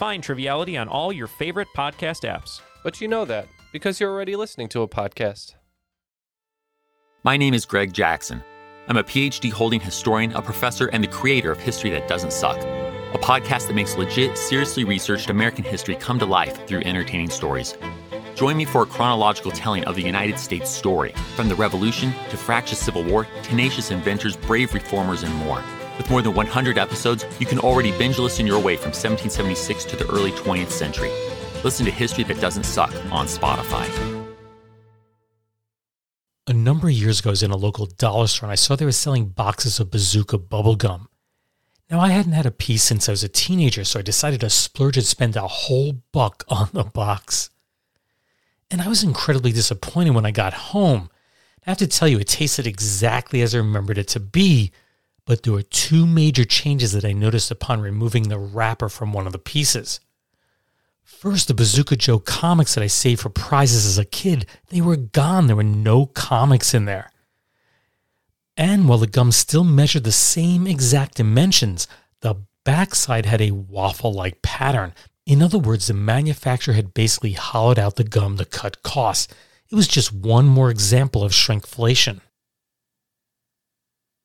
Find Triviality on all your favorite podcast apps. but you know that because you're already listening to a podcast. My name is Greg Jackson. I'm a PhD holding historian, a professor, and the creator of History That Doesn't Suck, a podcast that makes legit, seriously researched American history come to life through entertaining stories. Join me for a chronological telling of the United States story, from the Revolution to fractious Civil War, tenacious inventors, brave reformers, and more. With more than 100 episodes, you can already binge listen your way from 1776 to the early 20th century. Listen to History That Doesn't Suck on Spotify. A number of years ago, I was in a local dollar store and I saw they were selling boxes of Bazooka bubblegum. Now, I hadn't had a piece since I was a teenager, so I decided to splurge and spend a whole buck on the box. And I was incredibly disappointed when I got home. I have to tell you, it tasted exactly as I remembered it to be, but there were two major changes that I noticed upon removing the wrapper from one of the pieces. First, the Bazooka Joe comics that I saved for prizes as a kid, they were gone. There were no comics in there. And while the gum still measured the same exact dimensions, the backside had a waffle like pattern. In other words, the manufacturer had basically hollowed out the gum to cut costs. It was just one more example of shrinkflation.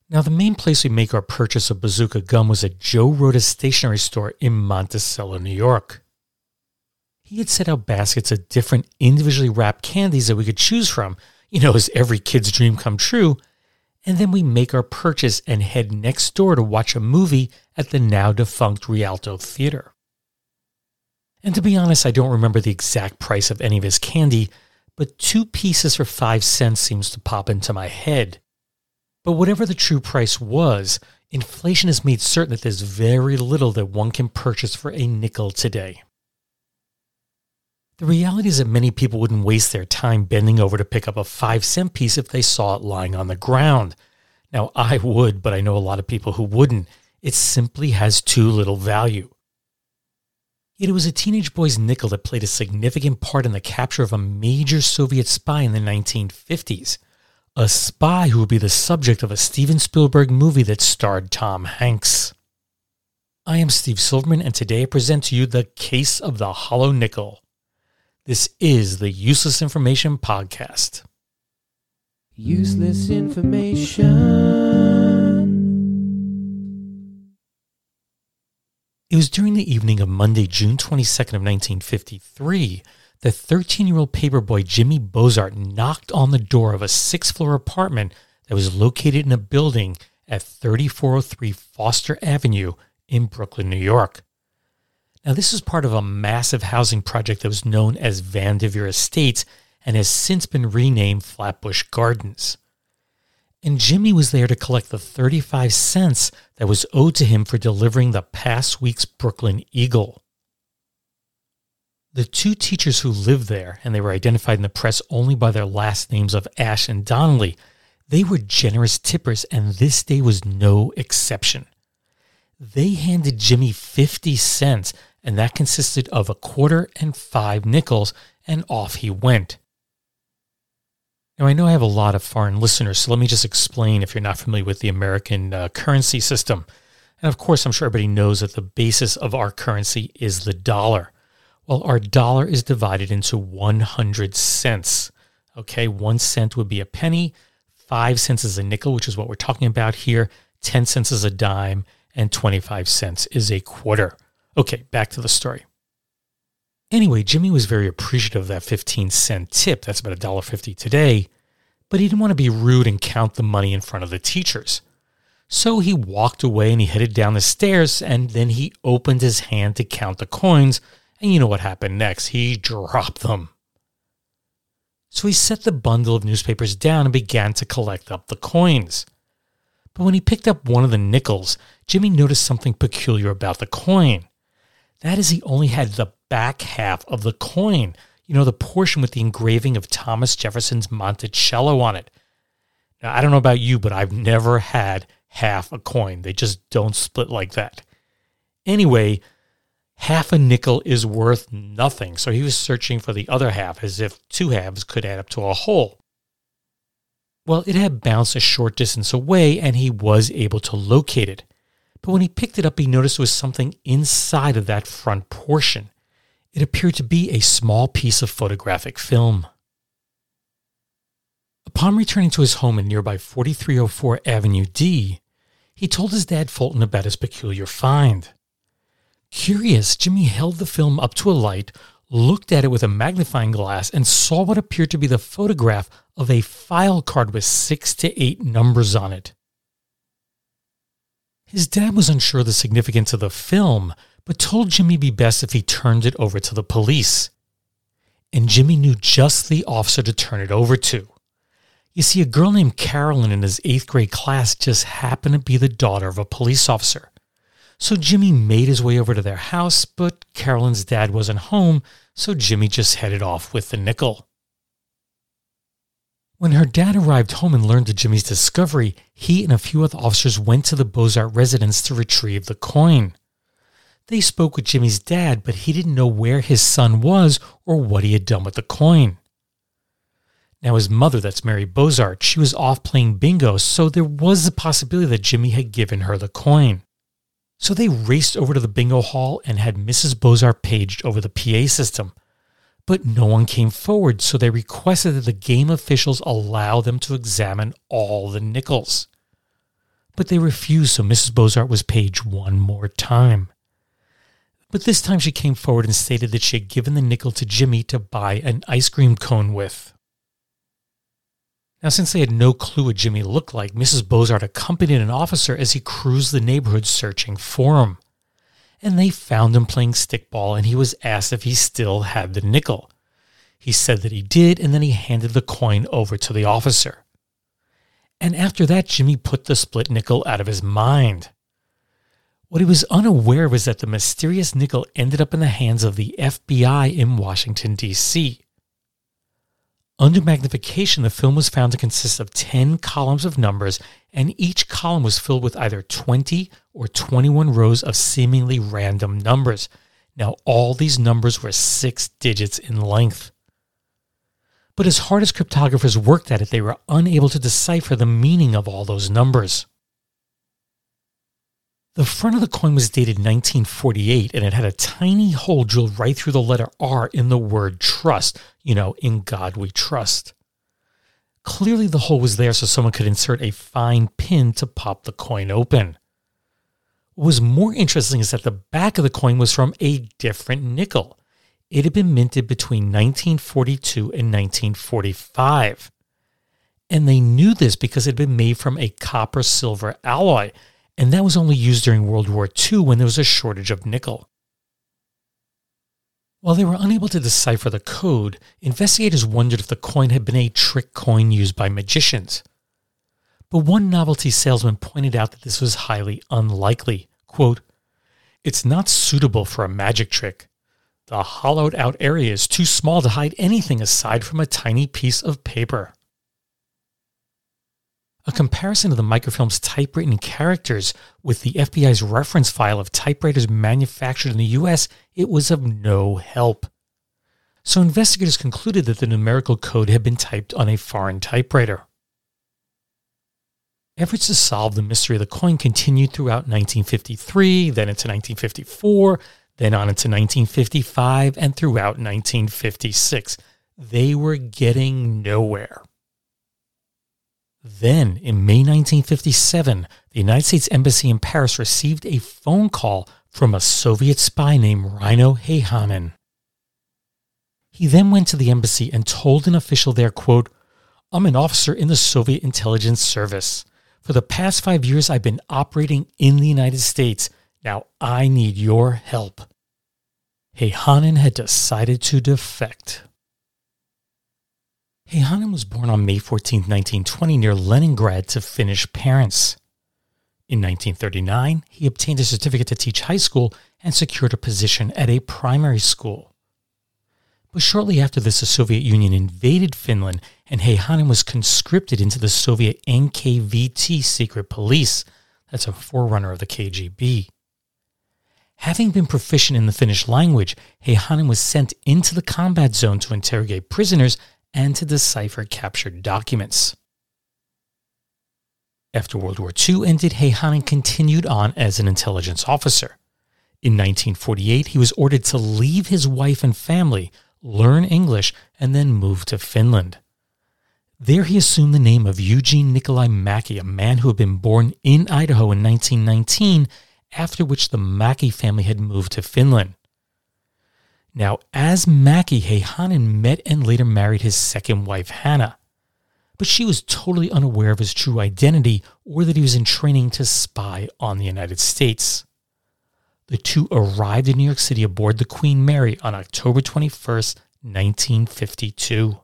Now, the main place we make our purchase of Bazooka gum was at Joe Rhoda's stationery store in Monticello, New York. He had set out baskets of different individually wrapped candies that we could choose from, you know, as every kid's dream come true. And then we make our purchase and head next door to watch a movie at the now defunct Rialto Theater. And to be honest, I don't remember the exact price of any of his candy, but two pieces for five cents seems to pop into my head. But whatever the true price was, inflation has made certain that there's very little that one can purchase for a nickel today. The reality is that many people wouldn't waste their time bending over to pick up a five cent piece if they saw it lying on the ground. Now, I would, but I know a lot of people who wouldn't. It simply has too little value. Yet it was a teenage boy's nickel that played a significant part in the capture of a major Soviet spy in the 1950s. A spy who would be the subject of a Steven Spielberg movie that starred Tom Hanks. I am Steve Silverman, and today I present to you the case of the hollow nickel. This is the Useless Information Podcast. Useless information. It was during the evening of Monday, June 22nd of 1953, that 13-year-old paperboy Jimmy Bozart knocked on the door of a six-floor apartment that was located in a building at 3403 Foster Avenue in Brooklyn, New York. Now, this was part of a massive housing project that was known as Vanderveer Estates and has since been renamed Flatbush Gardens. And Jimmy was there to collect the 35 cents that was owed to him for delivering the past week's Brooklyn Eagle. The two teachers who lived there, and they were identified in the press only by their last names of Ash and Donnelly, they were generous tippers, and this day was no exception. They handed Jimmy 50 cents, and that consisted of a quarter and five nickels, and off he went. Now, I know I have a lot of foreign listeners, so let me just explain if you're not familiar with the American uh, currency system. And of course, I'm sure everybody knows that the basis of our currency is the dollar. Well, our dollar is divided into 100 cents. Okay, one cent would be a penny, five cents is a nickel, which is what we're talking about here, 10 cents is a dime, and 25 cents is a quarter. Okay, back to the story. Anyway, Jimmy was very appreciative of that 15 cent tip. That's about $1.50 today. But he didn't want to be rude and count the money in front of the teachers. So he walked away and he headed down the stairs and then he opened his hand to count the coins. And you know what happened next? He dropped them. So he set the bundle of newspapers down and began to collect up the coins. But when he picked up one of the nickels, Jimmy noticed something peculiar about the coin. That is, he only had the back half of the coin. You know, the portion with the engraving of Thomas Jefferson's Monticello on it. Now, I don't know about you, but I've never had half a coin. They just don't split like that. Anyway, half a nickel is worth nothing. So he was searching for the other half as if two halves could add up to a whole. Well, it had bounced a short distance away and he was able to locate it. But when he picked it up, he noticed there was something inside of that front portion. It appeared to be a small piece of photographic film. Upon returning to his home in nearby 4304 Avenue D, he told his dad Fulton about his peculiar find. Curious, Jimmy held the film up to a light, looked at it with a magnifying glass, and saw what appeared to be the photograph of a file card with six to eight numbers on it. His dad was unsure of the significance of the film, but told Jimmy be best if he turned it over to the police. And Jimmy knew just the officer to turn it over to. You see, a girl named Carolyn in his eighth grade class just happened to be the daughter of a police officer. So Jimmy made his way over to their house, but Carolyn's dad wasn't home, so Jimmy just headed off with the nickel. When her dad arrived home and learned of Jimmy's discovery, he and a few other officers went to the Bozart residence to retrieve the coin. They spoke with Jimmy's dad, but he didn't know where his son was or what he had done with the coin. Now, his mother, that's Mary Bozart, she was off playing bingo, so there was the possibility that Jimmy had given her the coin. So they raced over to the bingo hall and had Mrs. Bozart paged over the PA system. But no one came forward, so they requested that the game officials allow them to examine all the nickels. But they refused, so Mrs. Bozart was paged one more time. But this time she came forward and stated that she had given the nickel to Jimmy to buy an ice cream cone with. Now, since they had no clue what Jimmy looked like, Mrs. Bozart accompanied an officer as he cruised the neighborhood searching for him. And they found him playing stickball, and he was asked if he still had the nickel. He said that he did, and then he handed the coin over to the officer. And after that, Jimmy put the split nickel out of his mind. What he was unaware of is that the mysterious nickel ended up in the hands of the FBI in Washington, D.C. Under magnification, the film was found to consist of 10 columns of numbers, and each column was filled with either 20 or 21 rows of seemingly random numbers. Now, all these numbers were six digits in length. But as hard as cryptographers worked at it, they were unable to decipher the meaning of all those numbers. The front of the coin was dated 1948 and it had a tiny hole drilled right through the letter R in the word trust. You know, in God we trust. Clearly, the hole was there so someone could insert a fine pin to pop the coin open. What was more interesting is that the back of the coin was from a different nickel. It had been minted between 1942 and 1945. And they knew this because it had been made from a copper silver alloy and that was only used during World War II when there was a shortage of nickel. While they were unable to decipher the code, investigators wondered if the coin had been a trick coin used by magicians. But one novelty salesman pointed out that this was highly unlikely. Quote, It's not suitable for a magic trick. The hollowed out area is too small to hide anything aside from a tiny piece of paper. A comparison of the microfilm's typewritten characters with the FBI's reference file of typewriters manufactured in the US, it was of no help. So investigators concluded that the numerical code had been typed on a foreign typewriter. Efforts to solve the mystery of the coin continued throughout 1953, then into 1954, then on into 1955, and throughout 1956. They were getting nowhere. Then, in May 1957, the United States Embassy in Paris received a phone call from a Soviet spy named Reino Häyhänen. He then went to the embassy and told an official there, quote, I'm an officer in the Soviet intelligence service. For the past five years, I've been operating in the United States. Now I need your help. Häyhänen had decided to defect. Häyhänen was born on May 14, 1920, near Leningrad to Finnish parents. In 1939, he obtained a certificate to teach high school and secured a position at a primary school. But shortly after this, the Soviet Union invaded Finland and Häyhänen was conscripted into the Soviet NKVD secret police. That's a forerunner of the KGB. Having been proficient in the Finnish language, Häyhänen was sent into the combat zone to interrogate prisoners and to decipher captured documents. After World War II ended, Häyhänen continued on as an intelligence officer. In 1948, he was ordered to leave his wife and family learn English, and then move to Finland. There he assumed the name of Eugene Nikolai Maki, a man who had been born in Idaho in 1919, after which the Maki family had moved to Finland. Now, as Maki, Häyhänen met and later married his second wife, Hannah. But she was totally unaware of his true identity or that he was in training to spy on the United States. The two arrived in New York City aboard the Queen Mary on October 21st, 1952.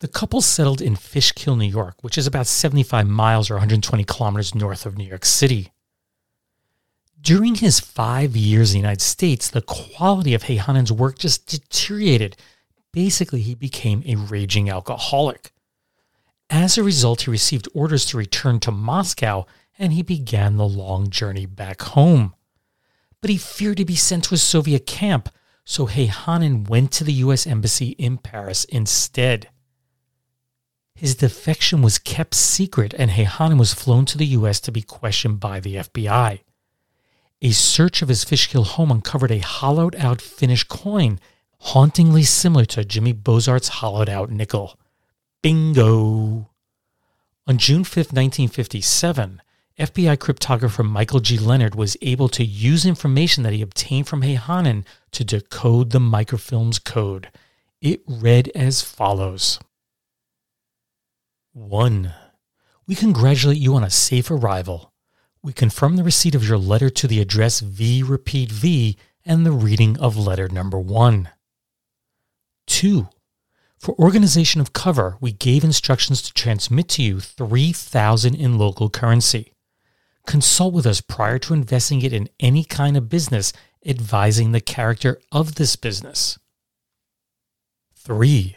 The couple settled in Fishkill, New York, which is about 75 miles or 120 kilometers north of New York City. During his five years in the United States, the quality of Häyhänen's work just deteriorated. Basically, he became a raging alcoholic. As a result, he received orders to return to Moscow and he began the long journey back home. But he feared to be sent to a Soviet camp, so Häyhänen went to the U.S. Embassy in Paris instead. His defection was kept secret, and Häyhänen was flown to the U.S. to be questioned by the FBI. A search of his Fishkill home uncovered a hollowed out Finnish coin, hauntingly similar to Jimmy Bozart's hollowed out nickel. Bingo! On June 5, 1957, FBI cryptographer Michael G. Leonard was able to use information that he obtained from Häyhänen to decode the microfilm's code. It read as follows 1. We congratulate you on a safe arrival. We confirm the receipt of your letter to the address V repeat V and the reading of letter number 1. 2. For organization of cover, we gave instructions to transmit to you 3000 in local currency consult with us prior to investing it in any kind of business, advising the character of this business. 3.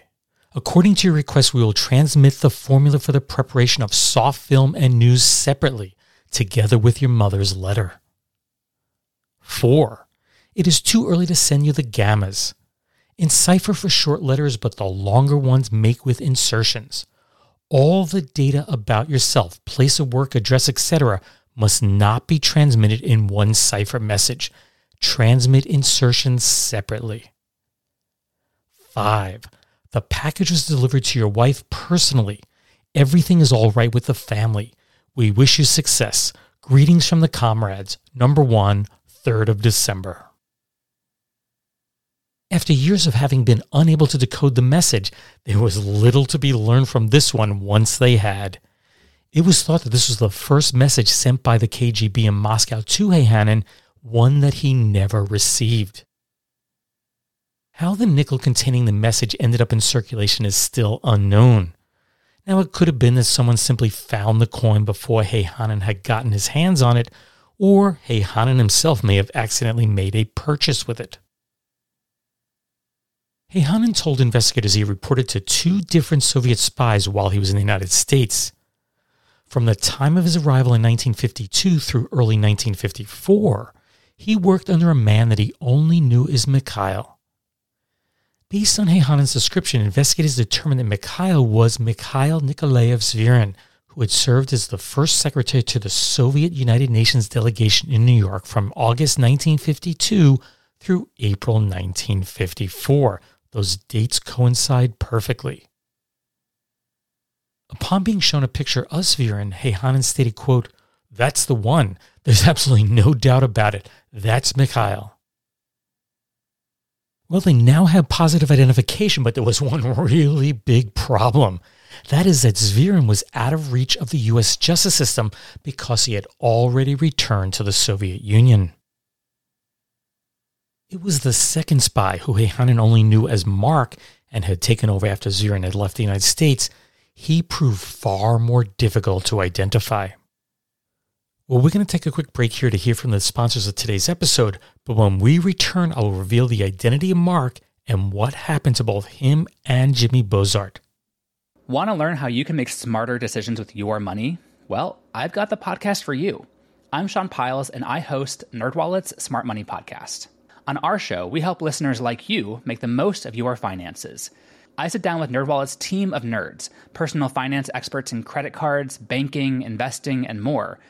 According to your request, we will transmit the formula for the preparation of soft film and news separately, together with your mother's letter. 4. It is too early to send you the gammas. Encipher for short letters, but the longer ones make with insertions. All the data about yourself, place of work, address, etc., must not be transmitted in one cipher message. Transmit insertions separately. 5. The package was delivered to your wife personally. Everything is all right with the family. We wish you success. Greetings from the comrades. Number 1, 3rd of December. After years of having been unable to decode the message, there was little to be learned from this one once they had. It was thought that this was the first message sent by the KGB in Moscow to Häyhänen, one that he never received. How the nickel containing the message ended up in circulation is still unknown. Now, it could have been that someone simply found the coin before Häyhänen had gotten his hands on it, or Häyhänen himself may have accidentally made a purchase with it. Häyhänen told investigators he reported to two different Soviet spies while he was in the United States. From the time of his arrival in 1952 through early 1954, he worked under a man that he only knew as Mikhail. Based on Häyhänen's description, investigators determined that Mikhail was Mikhail Nikolaev Svirin, who had served as the first secretary to the Soviet United Nations delegation in New York from August 1952 through April 1954. Those dates coincide perfectly. Upon being shown a picture of Svirin, Häyhänen stated, quote, That's the one. There's absolutely no doubt about it. That's Mikhail. Well, they now have positive identification, but there was one really big problem. That is that Svirin was out of reach of the U.S. justice system because he had already returned to the Soviet Union. It was the second spy who Häyhänen only knew as Mark and had taken over after Svirin had left the United States he proved far more difficult to identify. Well, we're going to take a quick break here to hear from the sponsors of today's episode, but when we return, I will reveal the identity of Mark and what happened to both him and Jimmy Bozart. Want to learn how you can make smarter decisions with your money? Well, I've got the podcast for you. I'm Sean Pyles, and I host NerdWallet's Smart Money Podcast. On our show, we help listeners like you make the most of your finances. I sit down with NerdWallet's team of nerds, personal finance experts in credit cards, banking, investing, and more –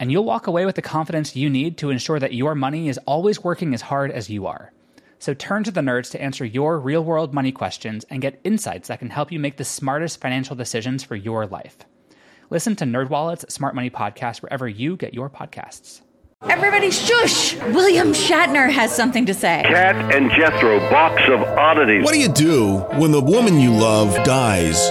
and you'll walk away with the confidence you need to ensure that your money is always working as hard as you are. So turn to the nerds to answer your real world money questions and get insights that can help you make the smartest financial decisions for your life. Listen to NerdWallet's Smart Money Podcast wherever you get your podcasts. Everybody shush! William Shatner has something to say. Cat and Jethro, box of oddities. What do you do when the woman you love dies?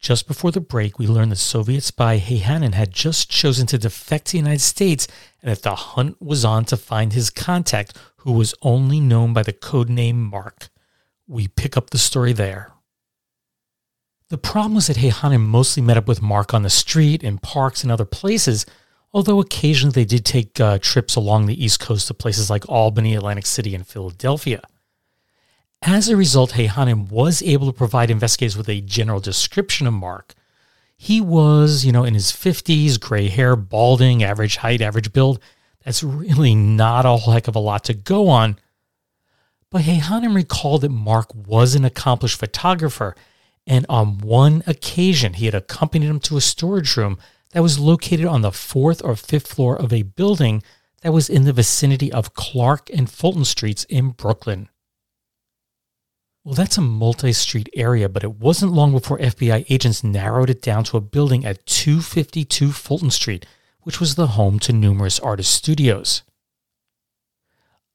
Just before the break, we learned the Soviet spy Häyhänen had just chosen to defect to the United States and that the hunt was on to find his contact, who was only known by the code name Mark. We pick up the story there. The problem was that Häyhänen mostly met up with Mark on the street, in parks, and other places, although occasionally they did take uh, trips along the East Coast to places like Albany, Atlantic City, and Philadelphia. As a result, Häyhänen was able to provide investigators with a general description of Mark. He was, you know, in his 50s, gray hair, balding, average height, average build. That's really not a whole heck of a lot to go on. But Häyhänen recalled that Mark was an accomplished photographer, and on one occasion he had accompanied him to a storage room that was located on the fourth or fifth floor of a building that was in the vicinity of Clark and Fulton Streets in Brooklyn. Well, that's a multi street area, but it wasn't long before FBI agents narrowed it down to a building at 252 Fulton Street, which was the home to numerous artist studios.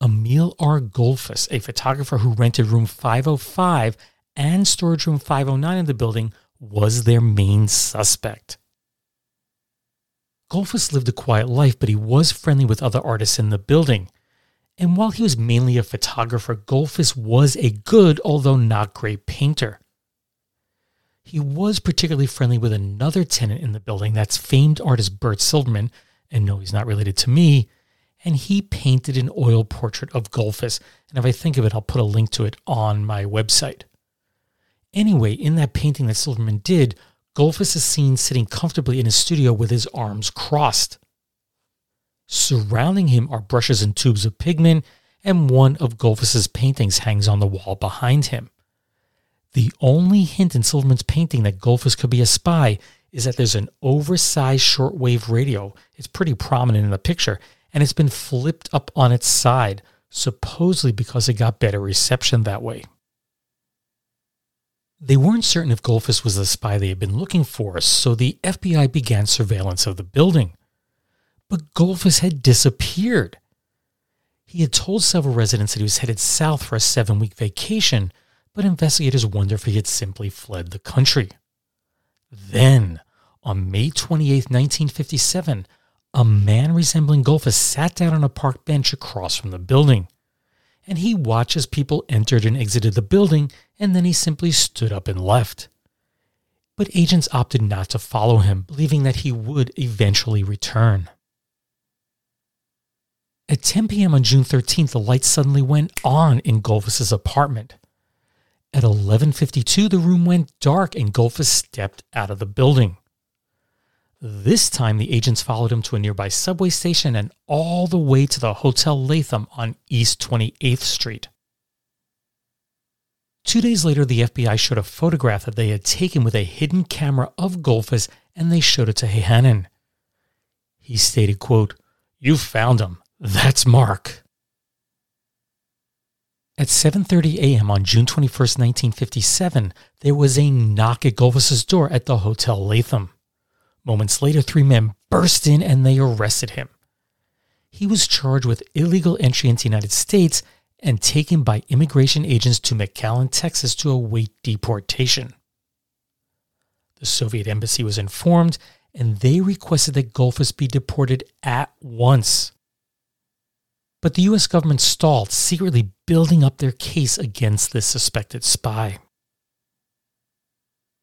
Emil R. Goldfuss, a photographer who rented room 505 and storage room 509 in the building, was their main suspect. Goldfuss lived a quiet life, but he was friendly with other artists in the building. And while he was mainly a photographer, Goldfuss was a good, although not great, painter. He was particularly friendly with another tenant in the building, that's famed artist Burt Silverman, and no, he's not related to me, and he painted an oil portrait of Goldfuss. And if I think of it, I'll put a link to it on my website. Anyway, in that painting that Silverman did, Goldfuss is seen sitting comfortably in his studio with his arms crossed. Surrounding him are brushes and tubes of pigment, and one of Goldfuss's paintings hangs on the wall behind him. The only hint in Silverman's painting that Goldfuss could be a spy is that there's an oversized shortwave radio. It's pretty prominent in the picture, and it's been flipped up on its side, supposedly because it got better reception that way. They weren't certain if Goldfuss was the spy they had been looking for, so the FBI began surveillance of the building but Goldfuss had disappeared. He had told several residents that he was headed south for a seven week vacation, but investigators wonder if he had simply fled the country. Then, on May 28, 1957, a man resembling Goldfuss sat down on a park bench across from the building. And he watched as people entered and exited the building, and then he simply stood up and left. but agents opted not to follow him, believing that he would eventually return. At 10 p.m. on June 13th, the lights suddenly went on in Goldfuss's apartment. At 11:52, the room went dark and Goldfuss stepped out of the building. This time, the agents followed him to a nearby subway station and all the way to the Hotel Latham on East 28th Street. Two days later, the FBI showed a photograph that they had taken with a hidden camera of Goldfuss and they showed it to Häyhänen. He stated, quote, You found him. That's Mark. At 7:30 a.m. on June 21, 1957, there was a knock at Goldfuss's door at the Hotel Latham. Moments later, three men burst in and they arrested him. He was charged with illegal entry into the United States and taken by immigration agents to McAllen, Texas to await deportation. The Soviet embassy was informed and they requested that Goldfuss be deported at once. But the US government stalled, secretly building up their case against this suspected spy.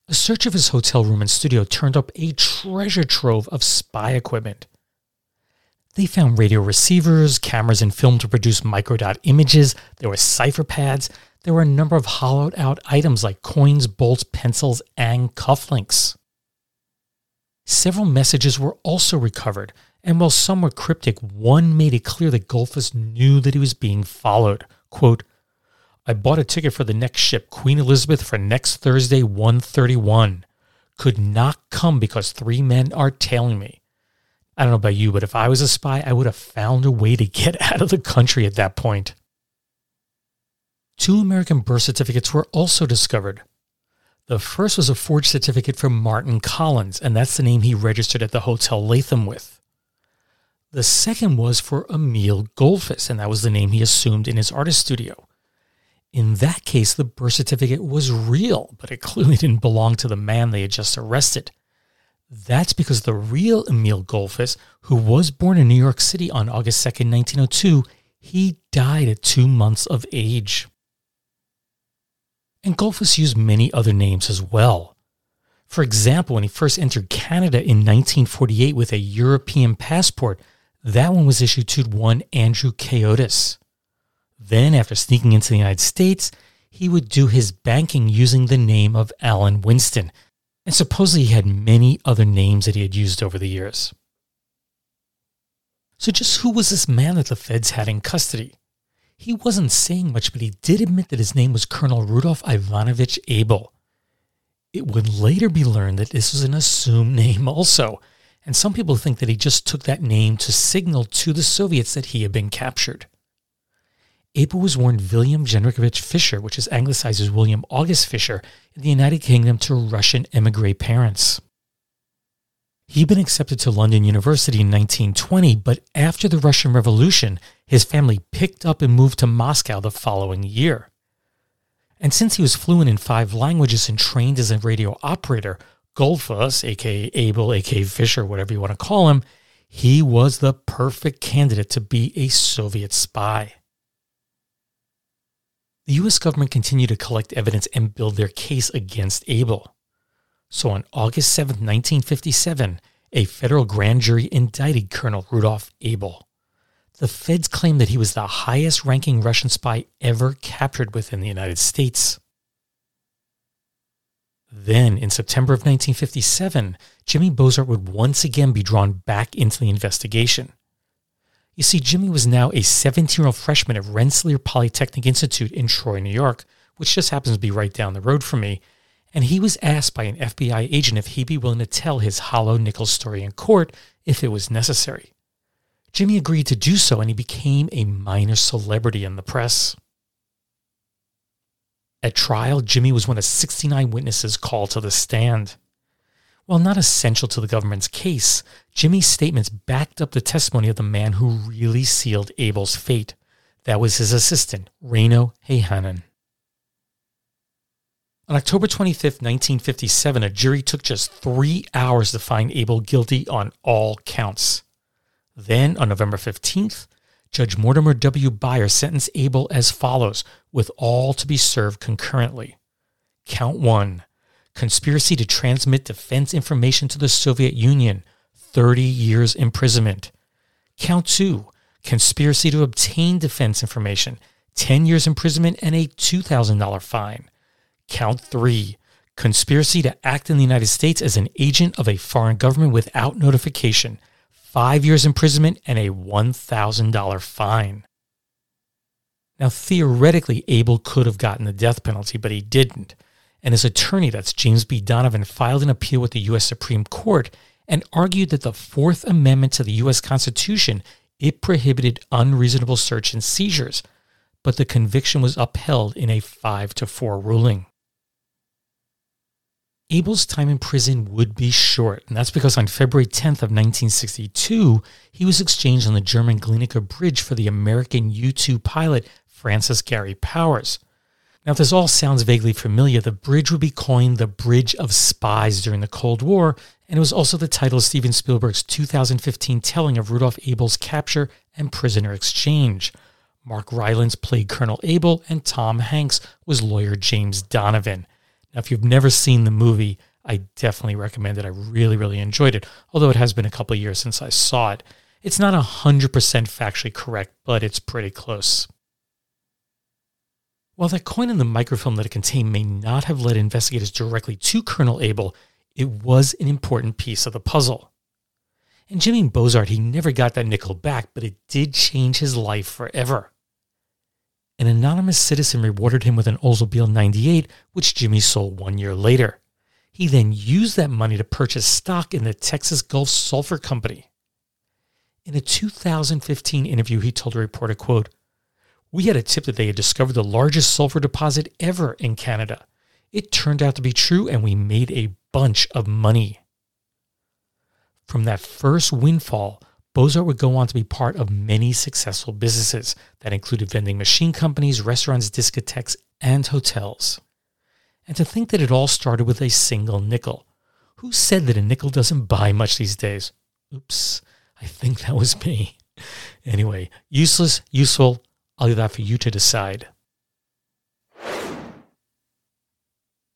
A search of his hotel room and studio turned up a treasure trove of spy equipment. They found radio receivers, cameras, and film to produce microdot images. There were cipher pads. There were a number of hollowed out items like coins, bolts, pencils, and cufflinks. Several messages were also recovered, and while some were cryptic, one made it clear that Goldfuss knew that he was being followed. Quote, I bought a ticket for the next ship, Queen Elizabeth, for next Thursday, 131. Could not come because three men are tailing me. I don't know about you, but if I was a spy, I would have found a way to get out of the country at that point. Two American birth certificates were also discovered. The first was a forged certificate from Martin Collins, and that's the name he registered at the Hotel Latham with. The second was for Emil Goldfuss, and that was the name he assumed in his artist studio. In that case, the birth certificate was real, but it clearly didn't belong to the man they had just arrested. That's because the real Emil Goldfuss, who was born in New York City on August 2nd, 1902, he died at two months of age. And Goldfuss used many other names as well. For example, when he first entered Canada in 1948 with a European passport, that one was issued to one Andrew Kayotis. Then, after sneaking into the United States, he would do his banking using the name of Alan Winston, and supposedly he had many other names that he had used over the years. So, just who was this man that the feds had in custody? He wasn't saying much, but he did admit that his name was Colonel Rudolf Ivanovich Abel. It would later be learned that this was an assumed name also, and some people think that he just took that name to signal to the Soviets that he had been captured. Abel was born William Genrikhovich Fisher, which is anglicized as William August Fisher, in the United Kingdom to Russian emigre parents. He'd been accepted to London University in 1920, but after the Russian Revolution, his family picked up and moved to Moscow the following year. And since he was fluent in five languages and trained as a radio operator, Goldfuss, aka Abel, aka Fisher, whatever you want to call him, he was the perfect candidate to be a Soviet spy. The US government continued to collect evidence and build their case against Abel. So on August 7, 1957, a federal grand jury indicted Colonel Rudolf Abel. The feds claimed that he was the highest ranking Russian spy ever captured within the United States. Then, in September of 1957, Jimmy Bozart would once again be drawn back into the investigation. You see, Jimmy was now a 17 year old freshman at Rensselaer Polytechnic Institute in Troy, New York, which just happens to be right down the road from me. And he was asked by an FBI agent if he'd be willing to tell his hollow nickel story in court if it was necessary. Jimmy agreed to do so, and he became a minor celebrity in the press. At trial, Jimmy was one of 69 witnesses called to the stand. While not essential to the government's case, Jimmy's statements backed up the testimony of the man who really sealed Abel's fate. That was his assistant, Reino Häyhänen. On October 25, 1957, a jury took just three hours to find Abel guilty on all counts. Then, on November 15th, Judge Mortimer W. Beyer sentenced Abel as follows, with all to be served concurrently. Count 1 conspiracy to transmit defense information to the Soviet Union, 30 years imprisonment. Count 2, conspiracy to obtain defense information, 10 years imprisonment and a $2,000 fine. Count 3, conspiracy to act in the United States as an agent of a foreign government without notification, 5 years imprisonment and a $1,000 fine. Now, theoretically, Abel could have gotten the death penalty, but he didn't. And his attorney, that's James B. Donovan, filed an appeal with the U.S. Supreme Court and argued that the Fourth Amendment to the U.S. Constitution it prohibited unreasonable search and seizures, but the conviction was upheld in a 5 to 4 ruling. Abel's time in prison would be short, and that's because on February 10th of 1962, he was exchanged on the German Glienicke Bridge for the American U-2 pilot Francis Gary Powers. Now, if this all sounds vaguely familiar, the bridge would be coined the Bridge of Spies during the Cold War, and it was also the title of Steven Spielberg's 2015 telling of Rudolph Abel's capture and prisoner exchange. Mark Rylance played Colonel Abel, and Tom Hanks was lawyer James Donovan. Now, if you've never seen the movie, I definitely recommend it. I really, really enjoyed it, although it has been a couple years since I saw it. It's not 100% factually correct, but it's pretty close. While that coin in the microfilm that it contained may not have led investigators directly to Colonel Abel, it was an important piece of the puzzle. And Jimmy Bozart, he never got that nickel back, but it did change his life forever. An anonymous citizen rewarded him with an Oldsmobile 98, which Jimmy sold one year later. He then used that money to purchase stock in the Texas Gulf Sulfur Company. In a 2015 interview, he told a reporter, quote, we had a tip that they had discovered the largest sulfur deposit ever in Canada. It turned out to be true, and we made a bunch of money. From that first windfall, Bozart would go on to be part of many successful businesses that included vending machine companies, restaurants, discotheques, and hotels. And to think that it all started with a single nickel. Who said that a nickel doesn't buy much these days? Oops, I think that was me. Anyway, useless, useful, I'll leave that for you to decide.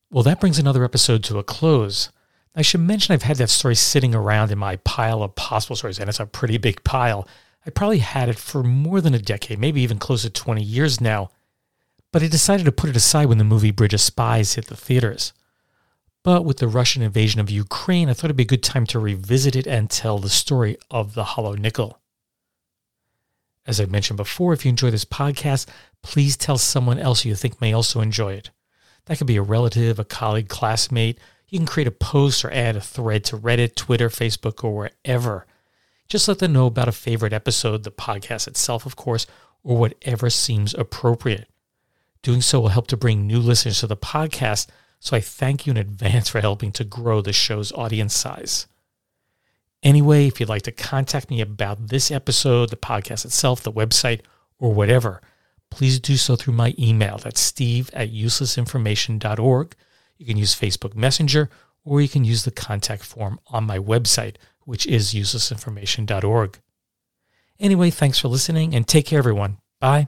Well, that brings another episode to a close. I should mention I've had that story sitting around in my pile of possible stories, and it's a pretty big pile. I probably had it for more than a decade, maybe even close to 20 years now, but I decided to put it aside when the movie Bridge of Spies hit the theaters. But with the Russian invasion of Ukraine, I thought it'd be a good time to revisit it and tell the story of the Hollow Nickel. As I mentioned before, if you enjoy this podcast, please tell someone else you think may also enjoy it. That could be a relative, a colleague, classmate. You can create a post or add a thread to Reddit, Twitter, Facebook, or wherever. Just let them know about a favorite episode, the podcast itself, of course, or whatever seems appropriate. Doing so will help to bring new listeners to the podcast, so I thank you in advance for helping to grow the show's audience size. Anyway, if you'd like to contact me about this episode, the podcast itself, the website, or whatever, please do so through my email. That's steve at uselessinformation.org. You can use Facebook Messenger, or you can use the contact form on my website, which is uselessinformation.org. Anyway, thanks for listening and take care, everyone. Bye.